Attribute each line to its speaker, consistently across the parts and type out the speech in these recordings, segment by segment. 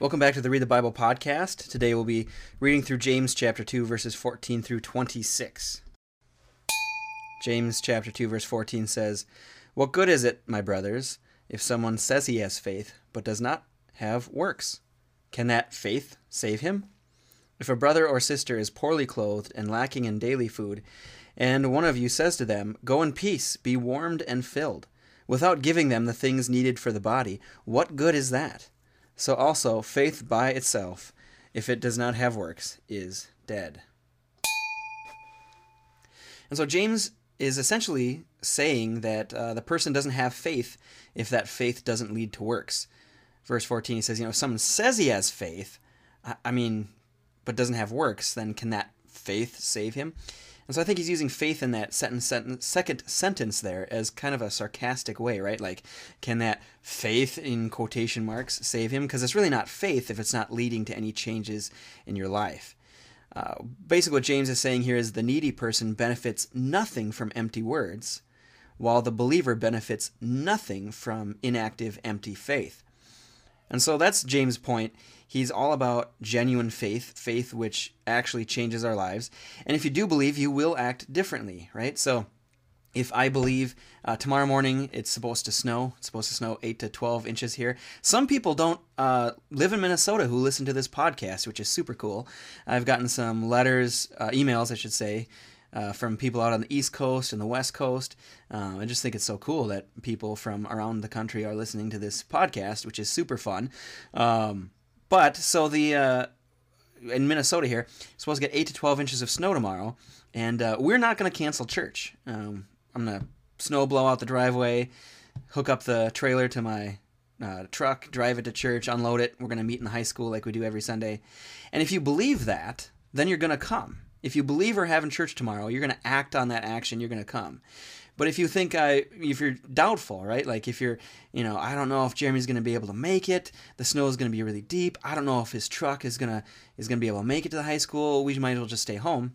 Speaker 1: Welcome back to the Read the Bible podcast. Today we'll be reading through James chapter 2 verses 14 through 26. James chapter 2 verse 14 says, "What good is it, my brothers, if someone says he has faith but does not have works? Can that faith save him? If a brother or sister is poorly clothed and lacking in daily food, and one of you says to them, Go in peace, be warmed and filled, without giving them the things needed for the body, what good is that? So also, faith by itself, if it does not have works, is dead. And so James is essentially saying that uh, the person doesn't have faith if that faith doesn't lead to works. Verse 14, he says, you know, if someone says he has faith, I, I mean, but doesn't have works, then can that faith save him? And so I think he's using faith in that sentence, sentence, second sentence there as kind of a sarcastic way, right? Like, can that faith in quotation marks save him? Because it's really not faith if it's not leading to any changes in your life. Uh, basically, what James is saying here is the needy person benefits nothing from empty words, while the believer benefits nothing from inactive, empty faith. And so that's James' point. He's all about genuine faith, faith which actually changes our lives. And if you do believe, you will act differently, right? So if I believe uh, tomorrow morning it's supposed to snow, it's supposed to snow 8 to 12 inches here. Some people don't uh, live in Minnesota who listen to this podcast, which is super cool. I've gotten some letters, uh, emails, I should say, uh, from people out on the East Coast and the West Coast. Uh, I just think it's so cool that people from around the country are listening to this podcast, which is super fun. Um, but so the uh, in Minnesota here, supposed to get eight to twelve inches of snow tomorrow, and uh, we're not going to cancel church. Um, I'm gonna snow blow out the driveway, hook up the trailer to my uh, truck, drive it to church, unload it. We're gonna meet in the high school like we do every Sunday. And if you believe that, then you're gonna come. If you believe we're having church tomorrow, you're gonna act on that action. You're gonna come. But if you think I, if you're doubtful, right? Like if you're, you know, I don't know if Jeremy's going to be able to make it. The snow is going to be really deep. I don't know if his truck is gonna is gonna be able to make it to the high school. We might as well just stay home.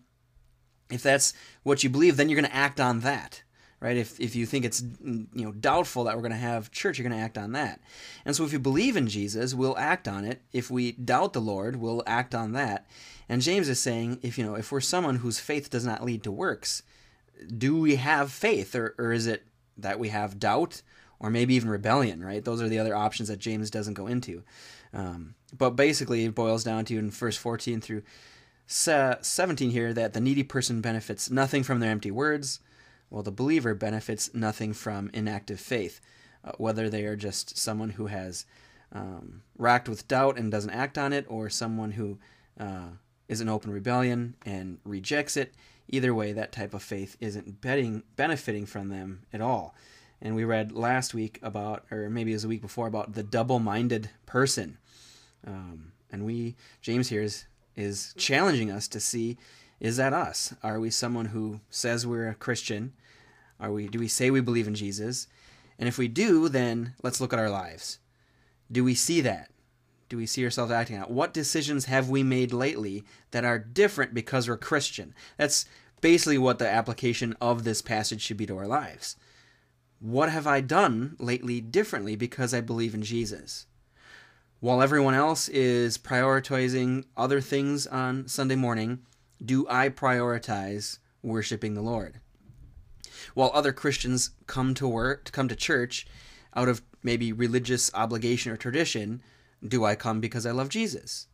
Speaker 1: If that's what you believe, then you're going to act on that, right? If if you think it's mm, you know doubtful that we're going to have church, you're going to act on that. And so if you believe in Jesus, we'll act on it. If we doubt the Lord, we'll act on that. And James is saying, if you know, if we're someone whose faith does not lead to works, do we have faith or, or is it that we have doubt or maybe even rebellion, right? Those are the other options that James doesn't go into. Um, but basically, it boils down to in verse 14 through 17 here that the needy person benefits nothing from their empty words, while the believer benefits nothing from inactive faith, uh, whether they are just someone who has um, racked with doubt and doesn't act on it, or someone who uh, is an open rebellion and rejects it either way, that type of faith isn't betting, benefiting from them at all. And we read last week about, or maybe it was a week before, about the double-minded person. Um, and we, James here is is challenging us to see: is that us? Are we someone who says we're a Christian? Are we? Do we say we believe in Jesus? And if we do, then let's look at our lives. Do we see that? Do we see ourselves acting out? What decisions have we made lately that are different because we're Christian? That's basically what the application of this passage should be to our lives. What have I done lately differently because I believe in Jesus? While everyone else is prioritizing other things on Sunday morning, do I prioritize worshiping the Lord? While other Christians come to work, come to church out of maybe religious obligation or tradition, do I come because I love Jesus?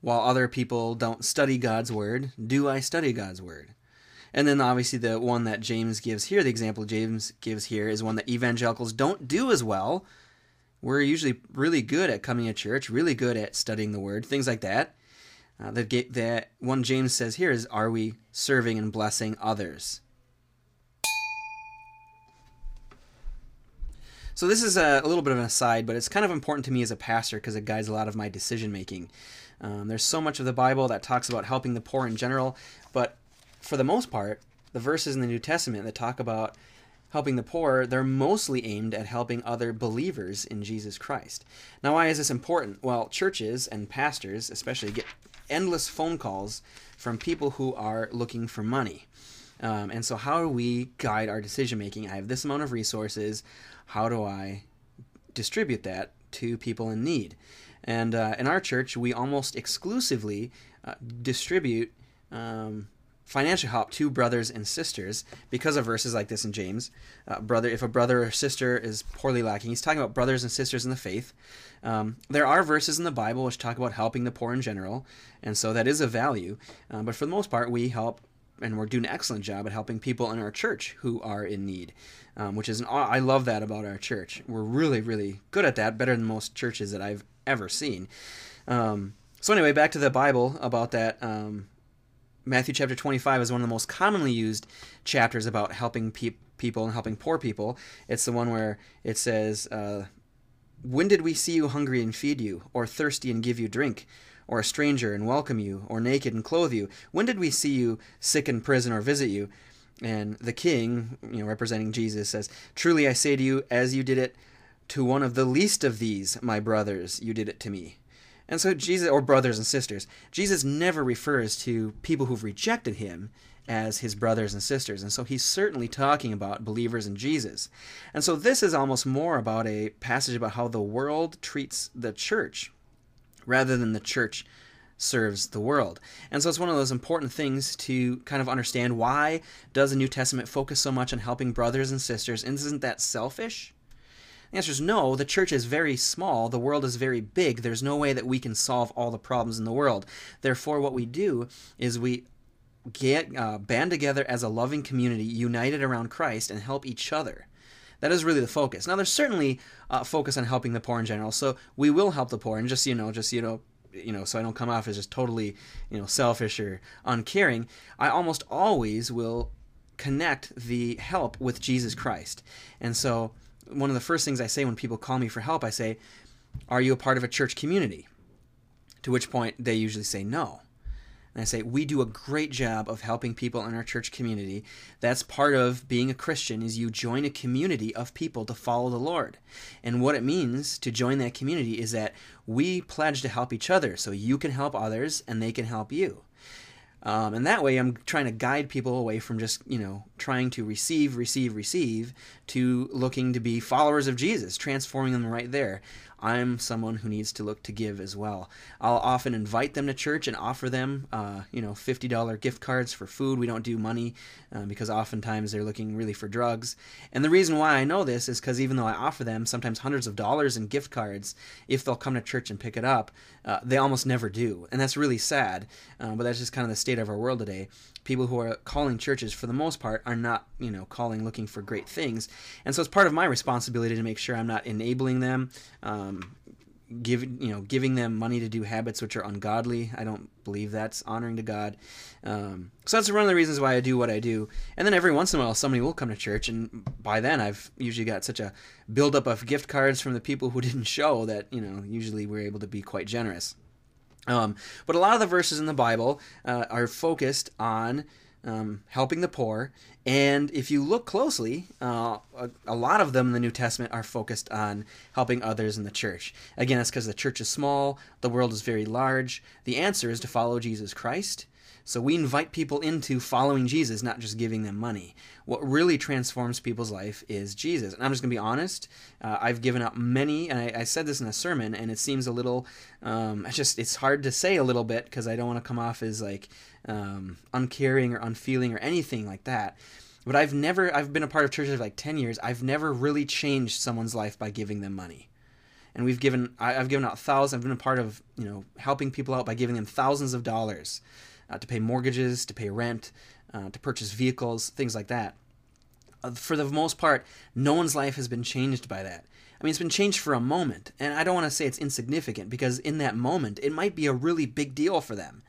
Speaker 1: While other people don't study God's word, do I study God's word? And then obviously the one that James gives here, the example James gives here is one that evangelicals don't do as well. We're usually really good at coming to church, really good at studying the word, things like that. Uh, the, the one James says here is, are we serving and blessing others? So this is a, a, little bit of an aside, but it's kind of important to me as a pastor because it guides a lot of my decision making. Um, there's so much of the Bible that talks about helping the poor in general, but for the most part, the verses in the New Testament that talk about helping the poor, they're mostly aimed at helping other believers in Jesus Christ. Now, why is this important? Well, churches and pastors, especially, get endless phone calls from people who are looking for money. Um, and so, how do we guide our decision making? I have this amount of resources how do I distribute that to people in need? And uh, in our church, we almost exclusively uh, distribute um, financial help to brothers and sisters because of verses like this in James. Uh, brother, if a brother or sister is poorly lacking, he's talking about brothers and sisters in the faith. Um, there are verses in the Bible which talk about helping the poor in general, and so that is a value. Uh, but for the most part, we help and we're doing an excellent job at helping people in our church who are in need, um, which is an I love that about our church. We're really really good at that, better than most churches that I've ever seen. Um, so anyway, back to the Bible about that. Um, Matthew chapter 25 is one of the most commonly used chapters about helping pe- people and helping poor people. It's the one where it says, uh, "When did we see you hungry and feed you, or thirsty and give you drink?" Or a stranger and welcome you, or naked and clothe you? When did we see you sick in prison or visit you? And the king, you know, representing Jesus, says, Truly I say to you, as you did it to one of the least of these, my brothers, you did it to me. And so Jesus, or brothers and sisters, Jesus never refers to people who've rejected him as his brothers and sisters. And so he's certainly talking about believers in Jesus. And so this is almost more about a passage about how the world treats the church rather than the church serves the world. And so it's one of those important things to kind of understand why does the New Testament focus so much on helping brothers and sisters? And isn't that selfish? The answer is no. The church is very small. The world is very big. There's no way that we can solve all the problems in the world. Therefore, what we do is we get uh, band together as a loving community, united around Christ, and help each other. That is really the focus. Now, there's certainly a focus on helping the poor in general, so we will help the poor. And just you know, just you know, you know, so I don't come off as just totally, you know, selfish or uncaring. I almost always will connect the help with Jesus Christ. And so, one of the first things I say when people call me for help, I say, "Are you a part of a church community?" To which point they usually say no. And I say, we do a great job of helping people in our church community. That's part of being a Christian is you join a community of people to follow the Lord. And what it means to join that community is that we pledge to help each other so you can help others and they can help you. Um, and that way, I'm trying to guide people away from just, you know, trying to receive, receive, receive to looking to be followers of Jesus, transforming them right there. I'm someone who needs to look to give as well. I'll often invite them to church and offer them, uh, you know, $50 gift cards for food. We don't do money uh, because oftentimes they're looking really for drugs. And the reason why I know this is because even though I offer them sometimes hundreds of dollars in gift cards, if they'll come to church and pick it up, uh, they almost never do. And that's really sad, uh, but that's just kind of the state of our world today people who are calling churches for the most part are not you know calling looking for great things. And so it's part of my responsibility to make sure i'm not enabling them um, giving you know giving them money to do habits which are ungodly. I don't believe that's honoring to god. Um, so that's one of the reasons why i do what i do. And then every once in a while somebody will come to church and by then i've usually got such a buildup of gift cards from the people who didn't show that you know usually we're able to be quite generous um, but a lot of the verses in the Bible uh, are focused on um, helping the poor. And if you look closely, uh, a, a, lot of them in the New Testament are focused on helping others in the church. Again, it's because the church is small, the world is very large. The answer is to follow Jesus Christ so we invite people into following Jesus, not just giving them money. What really transforms people's life is Jesus. And I'm just going to be honest. Uh, I've given up many, and I, I, said this in a sermon, and it seems a little, um, just, it's hard to say a little bit because I don't want to come off as like um, uncaring or unfeeling or anything like that. But I've never, I've been a part of churches for like 10 years. I've never really changed someone's life by giving them money and we've given I, have given out thousands. I've been a part of you know helping people out by giving them thousands of dollars uh, to pay mortgages, to pay rent, uh, to purchase vehicles, things like that. Uh, for the most part, no one's life has been changed by that. I mean, it's been changed for a moment, and I don't want to say it's insignificant because in that moment, it might be a really big deal for them.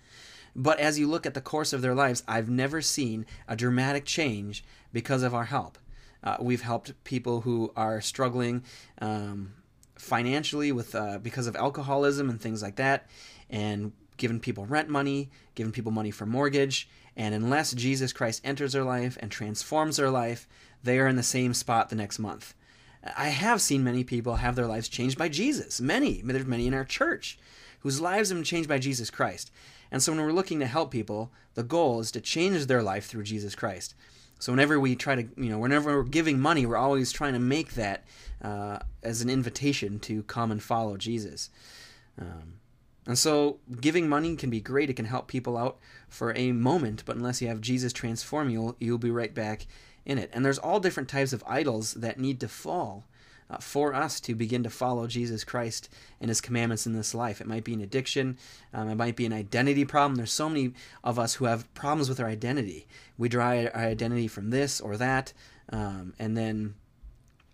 Speaker 1: But as you look at the course of their lives, I've never seen a dramatic change because of our help. Uh, we've helped people who are struggling um, financially with uh, because of alcoholism and things like that, and given people rent money, given people money for mortgage, and unless Jesus Christ enters their life and transforms their life, they are in the same spot the next month. I have seen many people have their lives changed by Jesus. Many, there's many in our church whose lives have been changed by Jesus Christ. And so when we're looking to help people, the goal is to change their life through Jesus Christ. So whenever we try to, you know, whenever we're giving money, we're always trying to make that uh, as an invitation to come and follow Jesus. Um, and so giving money can be great. It can help people out for a moment, but unless you have Jesus transform you, you'll be right back in it. And there's all different types of idols that need to fall uh, for us to begin to follow Jesus Christ and his commandments in this life. It might be an addiction, um, it might be an identity problem. There's so many of us who have problems with our identity. We draw our identity from this or that, um, and then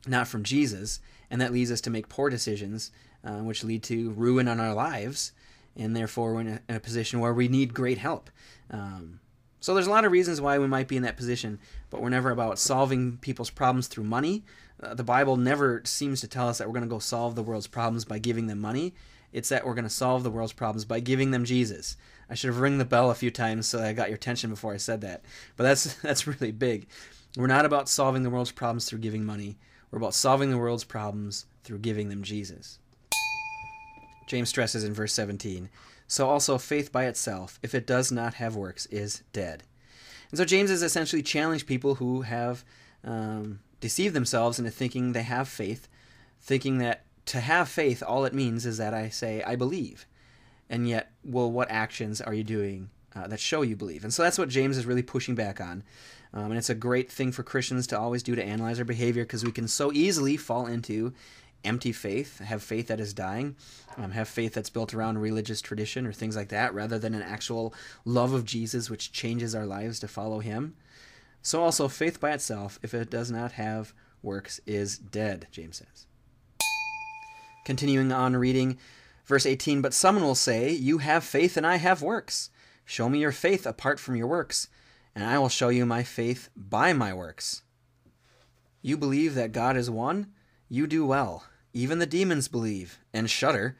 Speaker 1: not from Jesus. And that leads us to make poor decisions, uh, which lead to ruin on our lives. And therefore, we're in a, in a position where we need great help. Um, so there's a lot of reasons why we might be in that position, but we're never about solving people's problems through money. Uh, the Bible never seems to tell us that we're going to go solve the world's problems by giving them money. It's that we're going to solve the world's problems by giving them Jesus. I should have ring the bell a few times so I got your attention before I said that. But that's that's really big. We're not about solving the world's problems through giving money. We're about solving the world's problems through giving them Jesus. James stresses in verse 17 So also faith by itself, if it does not have works, is dead. And so James has essentially challenged people who have um, deceived themselves into thinking they have faith, thinking that to have faith, all it means is that I say, I believe. And yet, well, what actions are you doing uh, that show you believe? And so that's what James is really pushing back on. Um, and it's a great thing for Christians to always do to analyze our behavior because we can so easily fall into empty faith, have faith that is dying, um, have faith that's built around religious tradition or things like that, rather than an actual love of Jesus which changes our lives to follow Him. So also, faith by itself, if it does not have works, is dead, James says. Continuing on reading, verse 18 But someone will say, You have faith and I have works. Show me your faith apart from your works, and I will show you my faith by my works. You believe that God is one? You do well. Even the demons believe and shudder.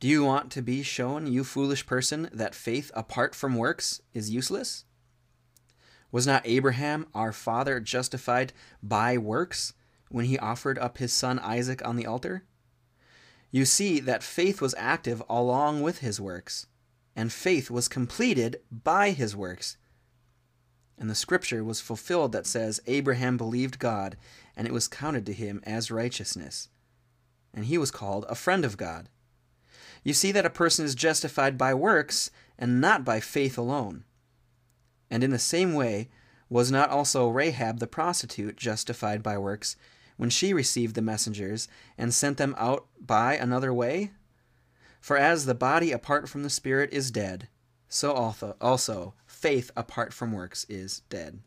Speaker 1: Do you want to be shown, you foolish person, that faith apart from works is useless? Was not Abraham, our father, justified by works when he offered up his son Isaac on the altar? You see that faith was active along with his works, and faith was completed by his works. And the scripture was fulfilled that says, Abraham believed God, and it was counted to him as righteousness and he was called a friend of God. You see that a person is justified by works and not by faith alone. And in the same way, was not also Rahab the prostitute justified by works when she received the messengers and sent them out by another way? For as the body apart from the spirit is dead, so also, faith apart from works is dead.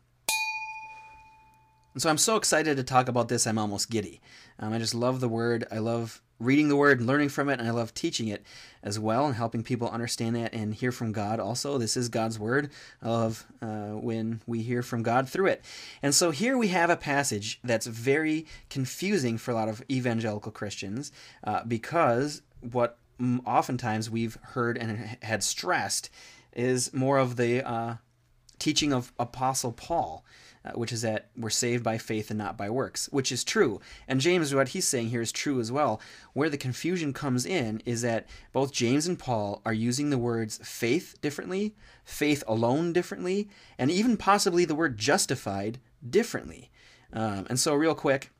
Speaker 1: And so I'm so excited to talk about this, I'm almost giddy. Um, I just love the word. I love reading the word and learning from it, and I love teaching it as well and helping people understand that and hear from God also. This is God's word. I love uh, when we hear from God through it. And so here we have a passage that's very confusing for a lot of evangelical Christians uh, because what oftentimes we've heard and had stressed is more of the uh, teaching of Apostle Paul uh, which is that we're saved by faith and not by works, which is true. And James, what he's saying here is true as well. Where the confusion comes in is that both James and Paul are using the words faith differently, faith alone differently, and even possibly the word justified differently. Um, and so, real quick,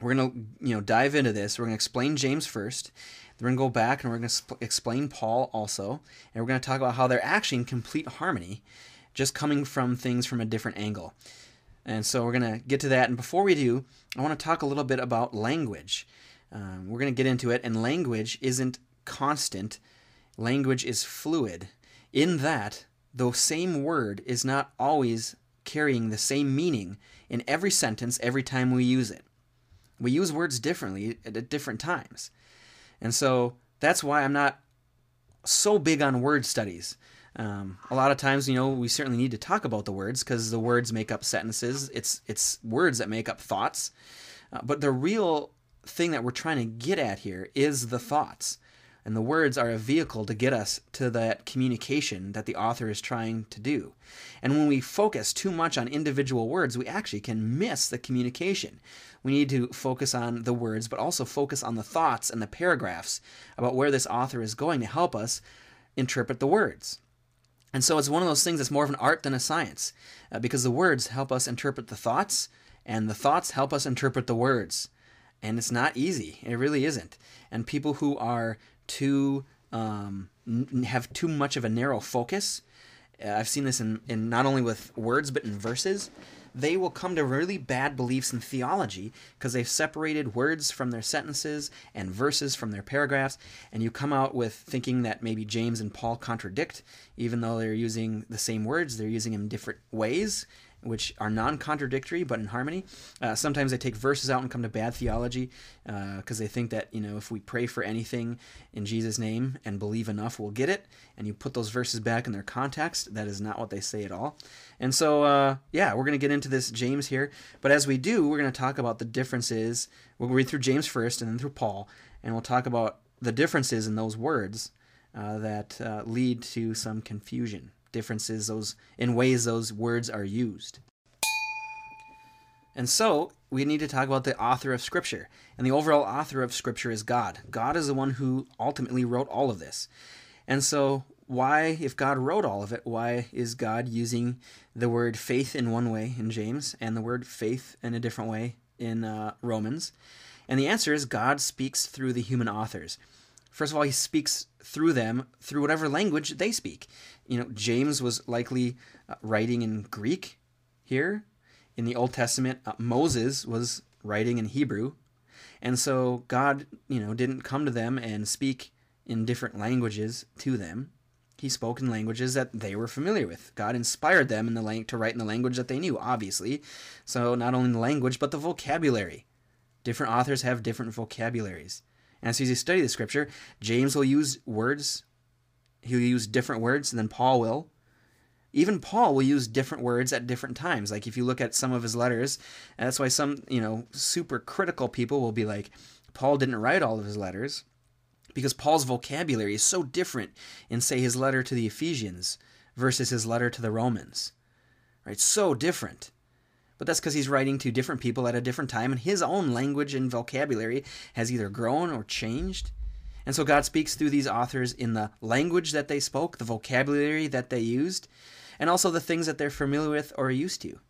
Speaker 1: we're going to you know dive into this. We're going to explain James first. Then we're going to go back and we're going to sp- explain Paul also, and we're going to talk about how they're actually in complete harmony, just coming from things from a different angle. And so we're going to get to that. And before we do, I want to talk a little bit about language. Um, we're going to get into it, and language isn't constant, language is fluid. In that, the same word is not always carrying the same meaning in every sentence every time we use it. We use words differently at different times. And so that's why I'm not so big on word studies. Um, a lot of times, you know, we certainly need to talk about the words because the words make up sentences. It's it's words that make up thoughts. Uh, but the real thing that we're trying to get at here is the thoughts. And the words are a vehicle to get us to that communication that the author is trying to do. And when we focus too much on individual words, we actually can miss the communication. We need to focus on the words, but also focus on the thoughts and the paragraphs about where this author is going to help us interpret the words. And so it's one of those things that's more of an art than a science, uh, because the words help us interpret the thoughts, and the thoughts help us interpret the words. And it's not easy. It really isn't. And people who are too um, n- have too much of a narrow focus. Uh, I've seen this in, in not only with words but in verses. They will come to really bad beliefs in theology because they've separated words from their sentences and verses from their paragraphs, and you come out with thinking that maybe James and Paul contradict, even though they're using the same words, they're using them different ways, which are non-contradictory but in harmony. Uh, sometimes they take verses out and come to bad theology because uh, they think that you know if we pray for anything in Jesus' name and believe enough, we'll get it. And you put those verses back in their context. That is not what they say at all. And so, uh, yeah, we're going to get into this James here. But as we do, we're going to talk about the differences. We'll read through James first and then through Paul, and we'll talk about the differences in those words uh, that uh, lead to some confusion differences those in ways those words are used. And so we need to talk about the author of Scripture. And the overall author of Scripture is God. God is the one who ultimately wrote all of this. And so, why, if God wrote all of it, why is God using the word faith in one way in James and the word faith in a different way in uh, Romans? And the answer is God speaks through the human authors. First of all, he speaks through them through whatever language they speak. You know, James was likely uh, writing in Greek here. In the Old Testament, uh, Moses was writing in Hebrew. And so God, you know, didn't come to them and speak in different languages to them. He spoke in languages that they were familiar with. God inspired them in the lang- to write in the language that they knew, obviously. So not only the language, but the vocabulary. Different authors have different vocabularies. And so as you study the scripture, James will use words, he'll use different words than Paul will. Even Paul will use different words at different times. Like if you look at some of his letters, and that's why some, you know, super critical people will be like, Paul didn't write all of his letters because Paul's vocabulary is so different in, say, his letter to the Ephesians versus his letter to the Romans. Right? So different but that's because he's writing to different people at a different time, and his own language and vocabulary has either grown or changed. And so God speaks through these authors in the language that they spoke, the vocabulary that they used, and also the things that they're familiar with or used to.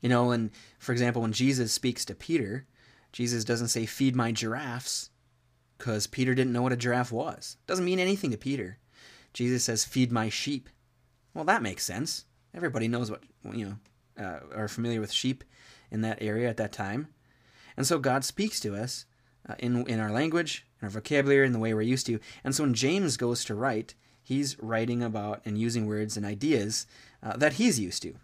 Speaker 1: You know, and for example, when Jesus speaks to Peter, Jesus doesn't say, Feed my giraffes, because Peter didn't know what a giraffe was. Doesn't mean anything to Peter. Jesus says, Feed my sheep. Well, that makes sense. Everybody knows what, you know, uh, are familiar with sheep in that area at that time. And so God speaks to us uh, in, in our language, in our vocabulary, in the way we're used to. And so when James goes to write, he's writing about and using words and ideas uh, that he's used to.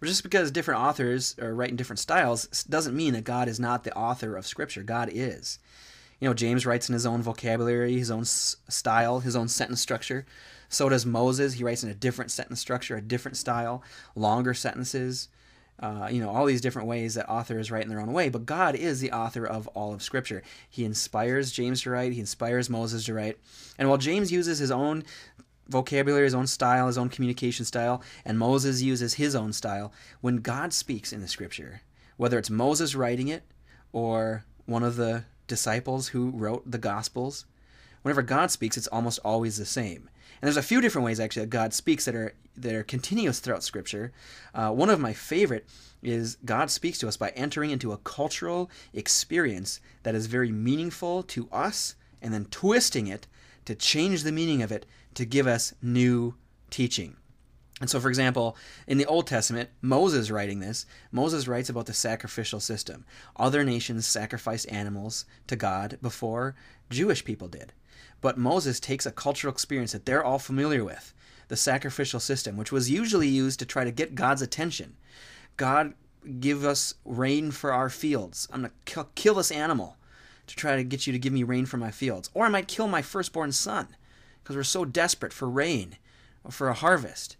Speaker 1: But just because different authors are writing different styles doesn't mean that God is not the author of Scripture. God is. You know, James writes in his own vocabulary, his own s- style, his own sentence structure. So does Moses. He writes in a different sentence structure, a different style, longer sentences. Uh, you know, all these different ways that authors write in their own way. But God is the author of all of Scripture. He inspires James to write, he inspires Moses to write. And while James uses his own vocabulary, his own style, his own communication style, and Moses uses his own style, when God speaks in the Scripture, whether it's Moses writing it or one of the disciples who wrote the Gospels, whenever God speaks, it's almost always the same. And there's a few different ways actually that God speaks that are that are continuous throughout Scripture. Uh, one of my favorite is God speaks to us by entering into a cultural experience that is very meaningful to us, and then twisting it to change the meaning of it to give us new teaching. And so, for example, in the Old Testament, Moses writing this, Moses writes about the sacrificial system. Other nations sacrificed animals to God before Jewish people did. But Moses takes a cultural experience that they're all familiar with, the sacrificial system, which was usually used to try to get God's attention. God, give us rain for our fields. I'm going to kill this animal to try to get you to give me rain for my fields. Or I might kill my firstborn son because we're so desperate for rain or for a harvest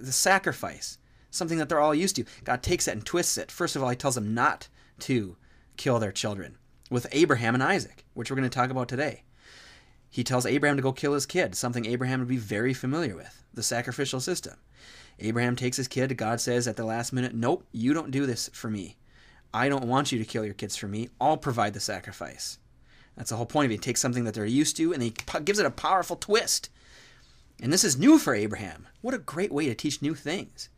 Speaker 1: the sacrifice, something that they're all used to. God takes that and twists it. First of all, he tells them not to kill their children with Abraham and Isaac, which we're going to talk about today. He tells Abraham to go kill his kid, something Abraham would be very familiar with the sacrificial system. Abraham takes his kid. God says at the last minute, Nope, you don't do this for me. I don't want you to kill your kids for me. I'll provide the sacrifice. That's the whole point of it. He takes something that they're used to and he gives it a powerful twist. And this is new for Abraham. What a great way to teach new things.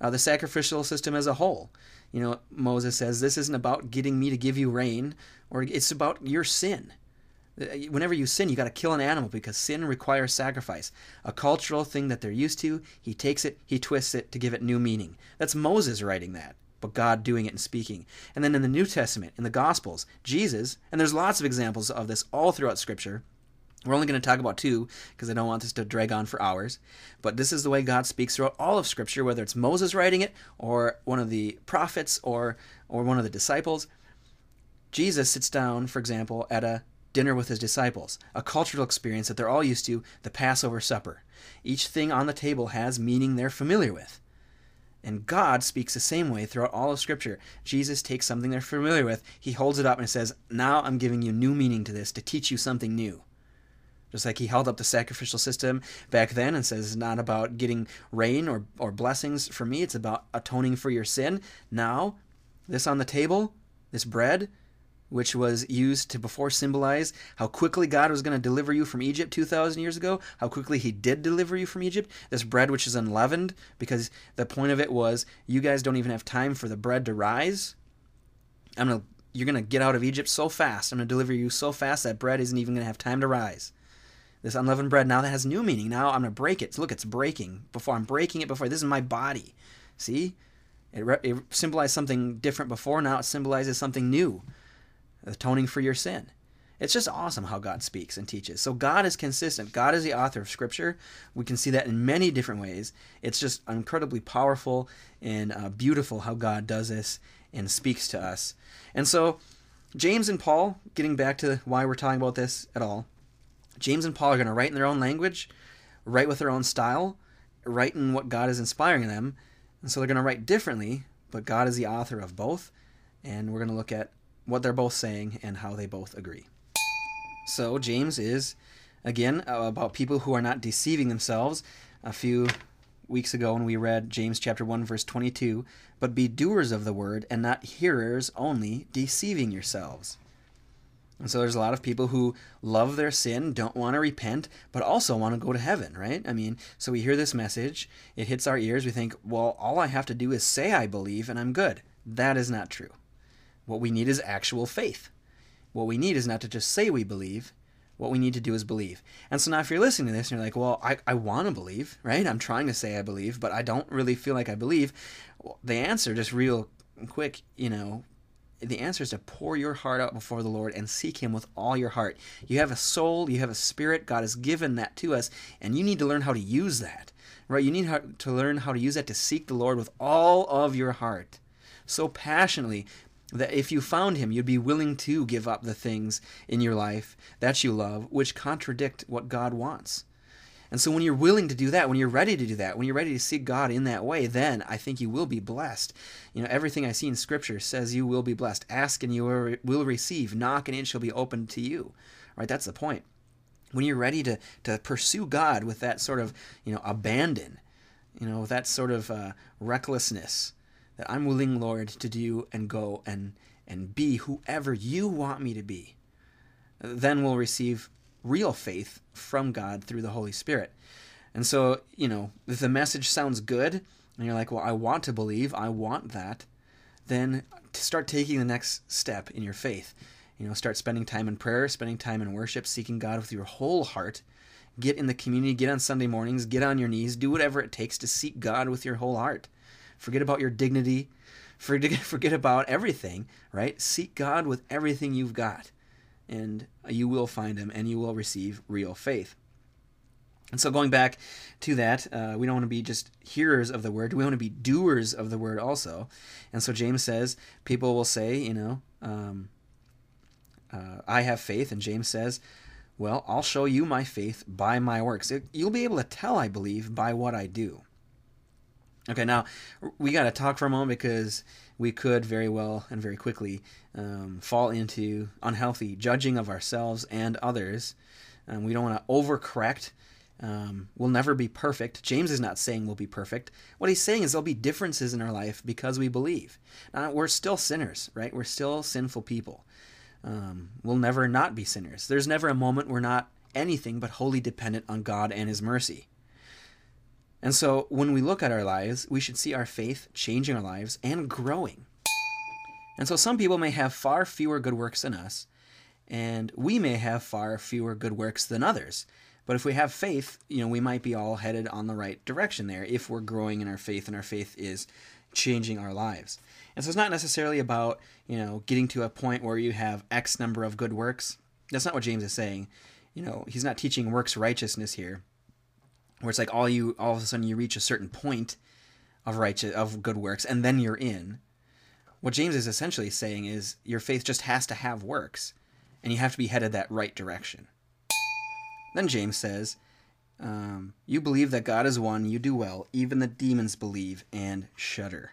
Speaker 1: Uh, the sacrificial system as a whole. You know, Moses says, This isn't about getting me to give you rain, or it's about your sin. Uh, whenever you sin, you got to kill an animal because sin requires sacrifice. A cultural thing that they're used to, he takes it, he twists it to give it new meaning. That's Moses writing that, but God doing it and speaking. And then in the New Testament, in the Gospels, Jesus, and there's lots of examples of this all throughout Scripture. We're only going to talk about two because I don't want this to drag on for hours. But this is the way God speaks throughout all of Scripture, whether it's Moses writing it or one of the prophets or or one of the disciples. Jesus sits down, for example, at a dinner with his disciples, a cultural experience that they're all used to, the Passover supper. Each thing on the table has meaning they're familiar with. And God speaks the same way throughout all of Scripture. Jesus takes something they're familiar with, he holds it up and says, Now I'm giving you new meaning to this to teach you something new. Just like he held up the sacrificial system back then and says, It's not about getting rain or, or blessings for me, it's about atoning for your sin. Now, this on the table, this bread, which was used to before symbolize how quickly God was going to deliver you from Egypt 2,000 years ago, how quickly He did deliver you from Egypt. This bread, which is unleavened, because the point of it was you guys don't even have time for the bread to rise. I'm gonna, you're going to get out of Egypt so fast. I'm going to deliver you so fast that bread isn't even going to have time to rise. This unleavened bread now that has new meaning. Now I'm going to break it. Look, it's breaking. Before I'm breaking it before. This is my body. See? It, re- it symbolized something different before. Now it symbolizes something new atoning for your sin. It's just awesome how God speaks and teaches. So God is consistent. God is the author of Scripture. We can see that in many different ways. It's just incredibly powerful and uh, beautiful how God does this and speaks to us. And so, James and Paul, getting back to why we're talking about this at all, James and Paul are going to write in their own language, write with their own style, write in what God is inspiring them. And so they're going to write differently, but God is the author of both. And we're going to look at what they're both saying and how they both agree. So, James is, again, about people who are not deceiving themselves. A few weeks ago when we read James chapter 1 verse 22, but be doers of the word and not hearers only, deceiving yourselves. And so there's a lot of people who love their sin, don't want to repent, but also want to go to heaven, right? I mean, so we hear this message, it hits our ears, we think, well, all I have to do is say I believe and I'm good. That is not true. What we need is actual faith. What we need is not to just say we believe. What we need to do is believe. And so now, if you're listening to this and you're like, well, I, I want to believe, right? I'm trying to say I believe, but I don't really feel like I believe. Well, the answer, just real quick, you know, the answer is to pour your heart out before the Lord and seek Him with all your heart. You have a soul, you have a spirit. God has given that to us, and you need to learn how to use that, right? You need to learn how to use that to seek the Lord with all of your heart so passionately that if you found him, you'd be willing to give up the things in your life that you love, which contradict what God wants. And so when you're willing to do that, when you're ready to do that, when you're ready to seek God in that way, then I think you will be blessed. You know, everything I see in Scripture says you will be blessed. Ask and you will receive. Knock and it shall be opened to you. Right? That's the point. When you're ready to, to pursue God with that sort of, you know, abandon, you know, that sort of uh, recklessness, that I'm willing, Lord, to do and go and and be whoever you want me to be. Then we'll receive real faith from God through the Holy Spirit. And so, you know, if the message sounds good and you're like, well, I want to believe, I want that, then start taking the next step in your faith. You know, start spending time in prayer, spending time in worship, seeking God with your whole heart. Get in the community, get on Sunday mornings, get on your knees, do whatever it takes to seek God with your whole heart. Forget about your dignity. Forget, forget about everything, right? Seek God with everything you've got, and you will find Him and you will receive real faith. And so, going back to that, uh, we don't want to be just hearers of the word. We want to be doers of the word also. And so, James says, people will say, you know, um, uh, I have faith. And James says, well, I'll show you my faith by my works. You'll be able to tell, I believe, by what I do. Okay, now we got to talk for a moment because we could very well and very quickly um, fall into unhealthy judging of ourselves and others. Um, we don't want to overcorrect. Um, we'll never be perfect. James is not saying we'll be perfect. What he's saying is there'll be differences in our life because we believe. We're still sinners, right? We're still sinful people. Um, we'll never not be sinners. There's never a moment we're not anything but wholly dependent on God and His mercy. And so when we look at our lives, we should see our faith changing our lives and growing. And so some people may have far fewer good works than us, and we may have far fewer good works than others. But if we have faith, you know, we might be all headed on the right direction there if we're growing in our faith and our faith is changing our lives. And so it's not necessarily about, you know, getting to a point where you have X number of good works. That's not what James is saying. You know, he's not teaching works righteousness here, where it's like all you all of a sudden you reach a certain point of righteous of good works and then you're in. What James is essentially saying is your faith just has to have works, and you have to be headed that right direction. Then James says, um, You believe that God is one, you do well. Even the demons believe and shudder.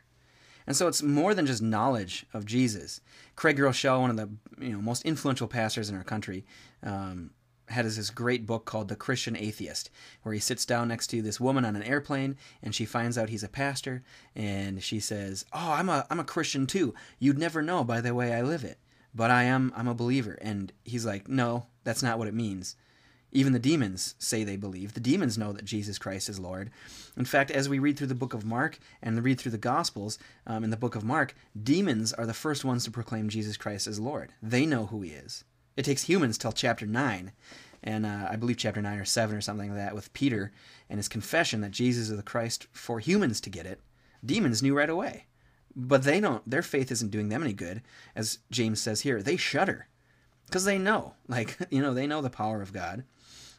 Speaker 1: And so it's more than just knowledge of Jesus. Craig Groeschel, one of the you know most influential pastors in our country, um, had this great book called The Christian Atheist, where he sits down next to this woman on an airplane, and she finds out he's a pastor, and she says, "Oh, I'm a I'm a Christian too. You'd never know by the way I live it, but I am I'm a believer." And he's like, "No, that's not what it means." Even the demons say they believe. The demons know that Jesus Christ is Lord. In fact, as we read through the book of Mark and read through the Gospels um, in the book of Mark, demons are the first ones to proclaim Jesus Christ as Lord. They know who he is. It takes humans till chapter 9, and uh, I believe chapter 9 or 7 or something like that, with Peter and his confession that Jesus is the Christ for humans to get it. Demons knew right away. But they don't, their faith isn't doing them any good. As James says here, they shudder because they know, like, you know, they know the power of God.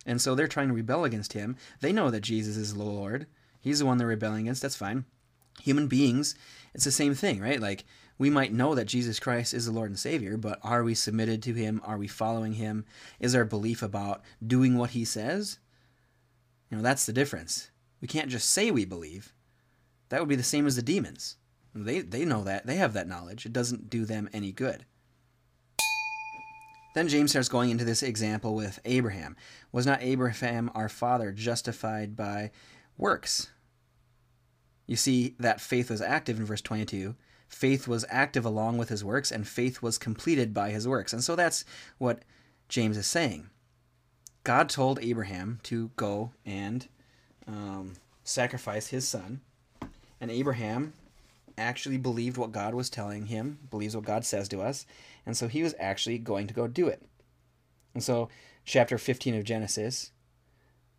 Speaker 1: And so they're trying to rebel against him. They know that Jesus is the Lord. He's the one they're rebelling against. That's fine. Human beings, it's the same thing, right? Like we might know that Jesus Christ is the Lord and Savior, but are we submitted to him? Are we following him? Is our belief about doing what he says? You know, that's the difference. We can't just say we believe. That would be the same as the demons. They they know that. They have that knowledge. It doesn't do them any good. Then James starts going into this example with Abraham. Was not Abraham our father justified by works? You see that faith was active in verse 22. Faith was active along with his works, and faith was completed by his works. And so that's what James is saying. God told Abraham to go and um, sacrifice his son, and Abraham actually believed what God was telling him, believes what God says to us, and so he was actually going to go do it. And so, chapter 15 of Genesis,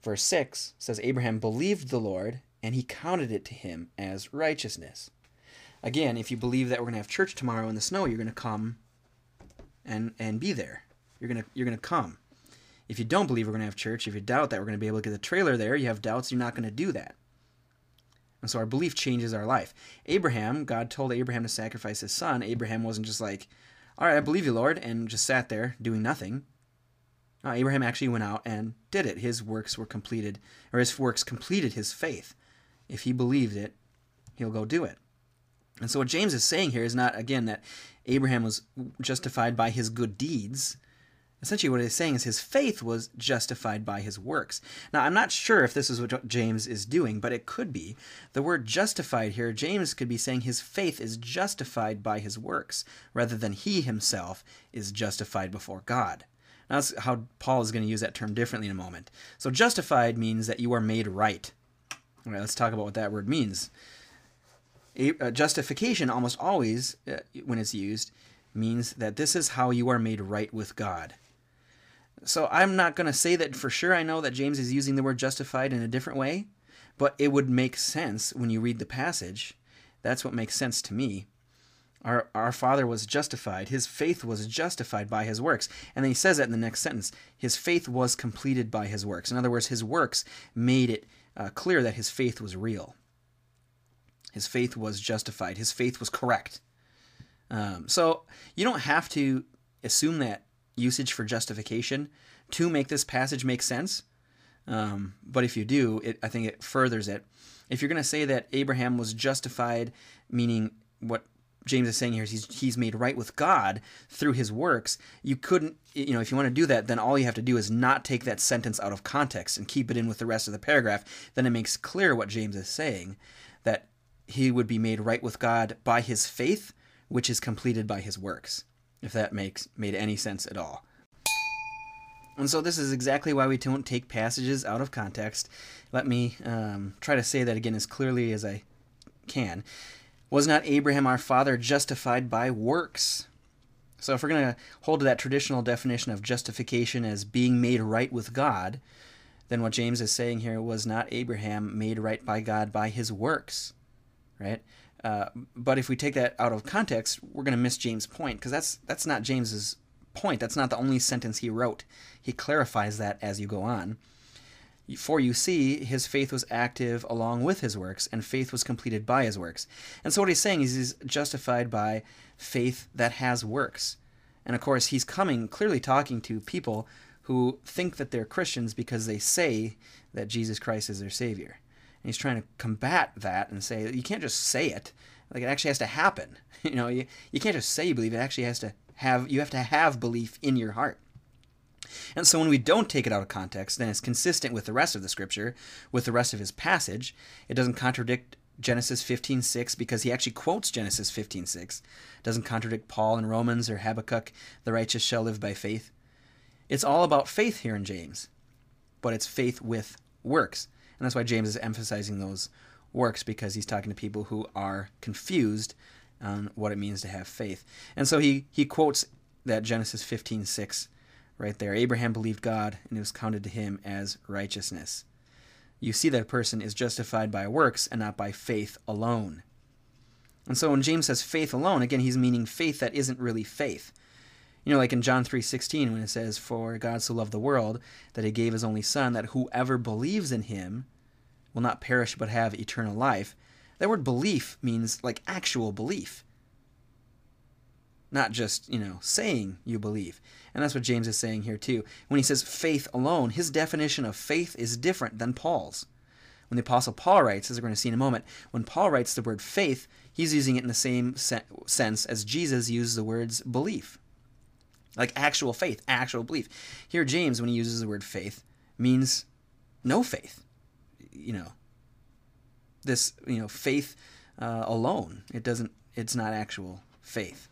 Speaker 1: verse 6 says, Abraham believed the Lord, and he counted it to him as righteousness. Again, if you believe that we're going to have church tomorrow in the snow, you're going to come and and be there. You're going to you're going to come. If you don't believe we're going to have church, if you doubt that we're going to be able to get the trailer there, you have doubts, you're not going to do that. And so our belief changes our life. Abraham, God told Abraham to sacrifice his son. Abraham wasn't just like, all right, I believe you, Lord, and just sat there doing nothing. Uh, Abraham actually went out and did it. His works were completed, or his works completed his faith. If he believed it, he'll go do it. And so what James is saying here is not, again, that Abraham was justified by his good deeds, Essentially, what he's saying is his faith was justified by his works. Now, I'm not sure if this is what James is doing, but it could be. The word justified here, James could be saying his faith is justified by his works, rather than he himself is justified before God. Now, that's how Paul is going to use that term differently in a moment. So, justified means that you are made right. All right, let's talk about what that word means. A, uh, justification almost always, uh, when it's used, means that this is how you are made right with God. So I'm not going to say that for sure I know that James is using the word justified in a different way, but it would make sense when you read the passage. That's what makes sense to me. Our, our father was justified. His faith was justified by his works. And then he says that in the next sentence. His faith was completed by his works. In other words, his works made it uh, clear that his faith was real. His faith was justified. His faith was correct. Um, so you don't have to assume that usage for justification to make this passage make sense. Um, but if you do, it, I think it furthers it. If you're going to say that Abraham was justified, meaning what James is saying here is he's, he's made right with God through his works, you couldn't, you know, if you want to do that, then all you have to do is not take that sentence out of context and keep it in with the rest of the paragraph. Then it makes clear what James is saying that he would be made right with God by his faith, which is completed by his works if that makes made any sense at all. And so this is exactly why we don't take passages out of context. Let me um, try to say that again as clearly as I can. Was not Abraham our father justified by works? So, if we're going to hold to that traditional definition of justification as being made right with God, then what James is saying here was not Abraham made right by God by his works, right? Uh, but if we take that out of context, we're going to miss James' point because that's that's not James's point. That's not the only sentence he wrote. He clarifies that as you go on. For you see, his faith was active along with his works, and faith was completed by his works. And so what he's saying is he's justified by faith that has works. And of course, he's coming clearly talking to people who think that they're Christians because they say that Jesus Christ is their Savior. And he's trying to combat that and say you can't just say it. Like it actually has to happen. You know, you, you can't just say you believe, it actually has to have you have to have belief in your heart. And so when we don't take it out of context, then it's consistent with the rest of the scripture, with the rest of his passage. It doesn't contradict Genesis 15:6 because he actually quotes Genesis 15:6. Doesn't contradict Paul in Romans or Habakkuk, the righteous shall live by faith. It's all about faith here in James, but it's faith with works. And that's why James is emphasizing those works because he's talking to people who are confused on what it means to have faith. And so he, he quotes that Genesis 15:6 right there. Abraham believed God and it was counted to him as righteousness. You see that a person is justified by works and not by faith alone. And so when James says faith alone, again he's meaning faith that isn't really faith. You know, like in John 3:16 when it says for God so loved the world that he gave his only son that whoever believes in him will not perish but have eternal life. That word belief means like actual belief. Not just, you know, saying you believe. And that's what James is saying here too. When he says faith alone, his definition of faith is different than Paul's. When the Apostle Paul writes, as we're going to see in a moment, when Paul writes the word faith, he's using it in the same sense as Jesus used the words belief like actual faith, actual belief. Here, James, when he uses the word faith, means no faith. You know, this you know faith uh, alone. It doesn't. It's not actual faith.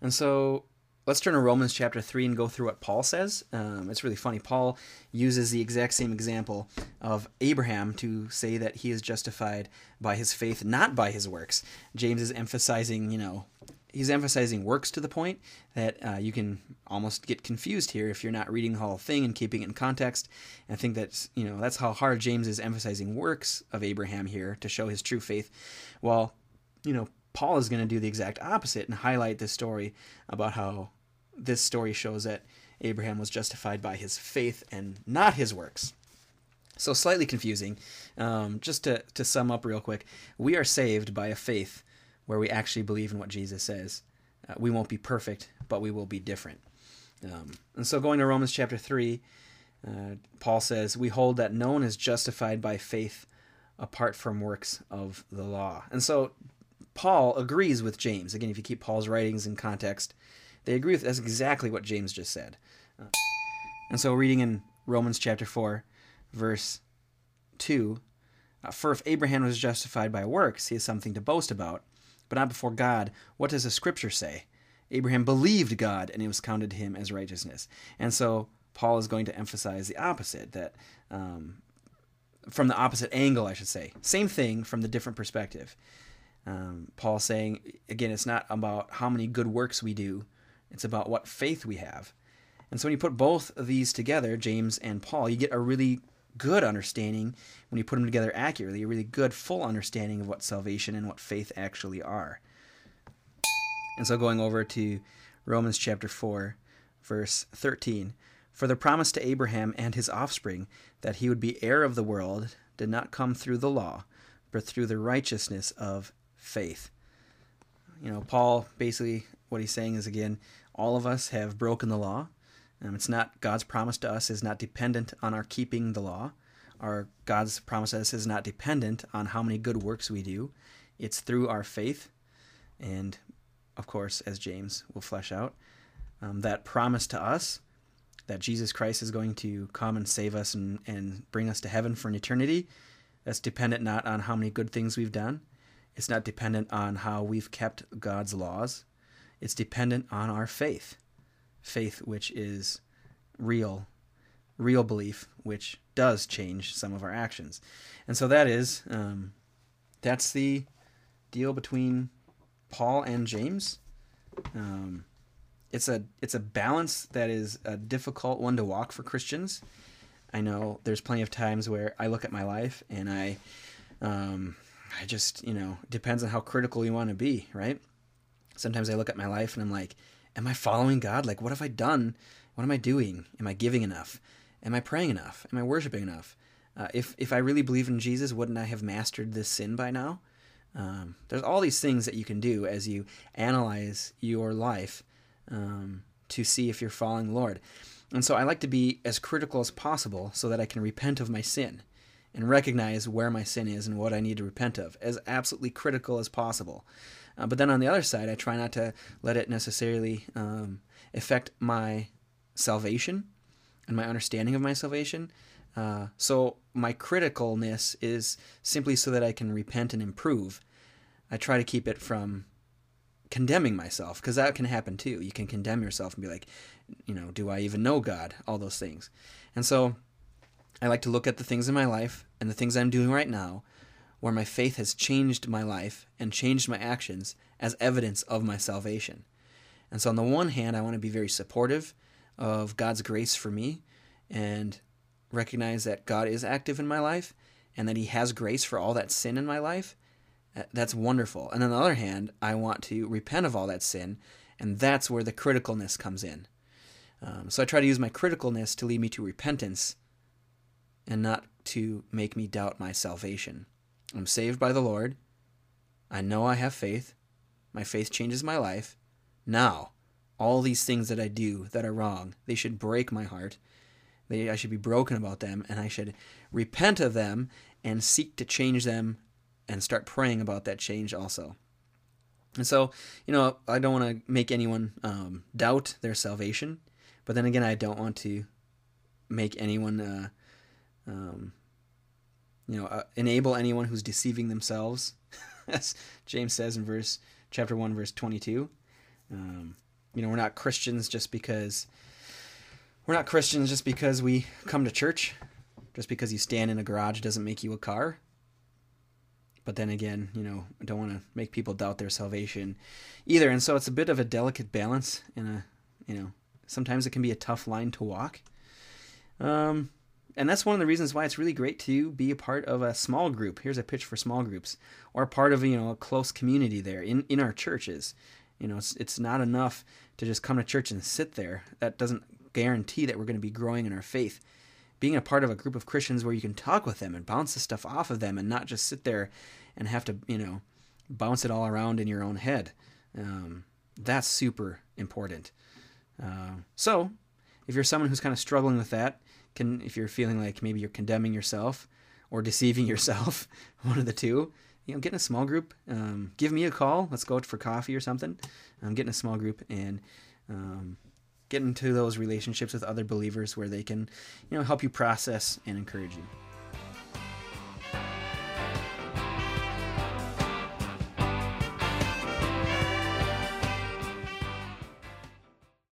Speaker 1: And so let's turn to Romans chapter 3 and go through what Paul says. Um, it's really funny. Paul uses the exact same example of Abraham to say that he is justified by his faith, not by his works. James is emphasizing, you know, he's emphasizing works to the point that uh, you can almost get confused here if you're not reading the whole thing and keeping it in context. And I think that's you know that's how hard James is emphasizing works of Abraham here to show his true faith. While you know Paul is going to do the exact opposite and highlight this story about how this story shows that Abraham was justified by his faith and not his works. So slightly confusing. Um, just to, to sum up real quick, we are saved by a faith where we actually believe in what Jesus says. Uh, we won't be perfect, but we will be different. Um, and so, going to Romans chapter 3, uh, Paul says, We hold that no one is justified by faith apart from works of the law. And so, Paul agrees with James. Again, if you keep Paul's writings in context, they agree with that's exactly what James just said. Uh, and so, reading in Romans chapter 4, verse 2, uh, For if Abraham was justified by works, he has something to boast about but not before God. What does the scripture say? Abraham believed God and it was counted to him as righteousness. And so Paul is going to emphasize the opposite, that um, from the opposite angle, I should say. Same thing from the different perspective. Um, Paul saying, again, it's not about how many good works we do, it's about what faith we have. And so when you put both of these together, James and Paul, you get a really good understanding when you put them together accurately, a really good, full understanding of what salvation and what faith actually are. And so going over to Romans chapter 4, verse 13. For the promise to Abraham and his offspring that he would be heir of the world did not come through the law, but through the righteousness of faith. You know, Paul basically, what he's saying is again, all of us have broken the law. Um, it's not God's promise to us is not dependent on our keeping the law. Our God's promise to us is not dependent on how many good works we do. It's through our faith, and of course, as James will flesh out, um, that promise to us that Jesus Christ is going to come and save us and, and bring us to heaven for an eternity. That's dependent not on how many good things we've done. It's not dependent on how we've kept God's laws. It's dependent on our faith faith which is real, real belief, which does change some of our actions. And so that is um, that's the deal between Paul and James. Um, it's a it's a balance that is a difficult one to walk for Christians. I know there's plenty of times where I look at my life and I, um, I just you know depends on how critical you want to be, right? Sometimes I look at my life and I'm like, am I following God? Like, what have I done? What am I doing? Am I giving enough? Am I praying enough? Am I worshiping enough? Uh, if if I really believe in Jesus, wouldn't I have mastered this sin by now? Um, there's all these things that you can do as you analyze your life um, to see if you're following the Lord. And so I like to be as critical as possible so that I can repent of my sin and recognize where my sin is and what I need to repent of, as absolutely critical as possible. Uh, but then on the other side, I try not to let it necessarily um, affect my salvation and my understanding of my salvation. Uh, so my criticalness is simply so that I can repent and improve. I try to keep it from condemning myself because that can happen too. You can condemn yourself and be like, you know, do I even know God? All those things. And so I like to look at the things in my life and the things I'm doing right now where my faith has changed my life and changed my actions as evidence of my salvation. And so, on the one hand, I want to be very supportive of God's grace for me and recognize that God is active in my life and that He has grace for all that sin in my life that's wonderful. And on the other hand, I want to repent of all that sin, and that's where the criticalness comes in. Um, so I try to use my criticalness to lead me to repentance and not to make me doubt my salvation. I'm saved by the Lord. I know I have faith. My faith changes my life. Now, all these things that I do that are wrong, they should break my heart. They, I should be broken about them, and I should repent of them and seek to change them and start praying about that change also. And so, you know, I don't want to make anyone um, doubt their salvation, but then again, I don't want to make anyone, uh, um, you know, uh, enable anyone who's deceiving themselves, as James says in verse chapter one, verse twenty-two. Um, you know, we're not Christians just because we're not Christians just because we come to church. Just because you stand in a garage doesn't make you a car. But then again, you know, I don't want to make people doubt their salvation either. And so it's a bit of a delicate balance and a, you know, sometimes it can be a tough line to walk. Um, and that's one of the reasons why it's really great to be a part of a small group. Here's a pitch for small groups, or part of you know a close community there in in our churches. You know, it's it's not enough to just come to church and sit there. That doesn't guarantee that we're going to be growing in our faith being a part of a group of Christians where you can talk with them and bounce the stuff off of them and not just sit there and have to, you know, bounce it all around in your own head. Um, that's super important. Uh, so, if you're someone who's kind of struggling with that, can if you're feeling like maybe you're condemning yourself or deceiving yourself, one of the two, you know, get in a small group. Um, give me a call. Let's go out for coffee or something. Um, get in a small group and um, get into those relationships with other believers where they can, you know, help you process and encourage you.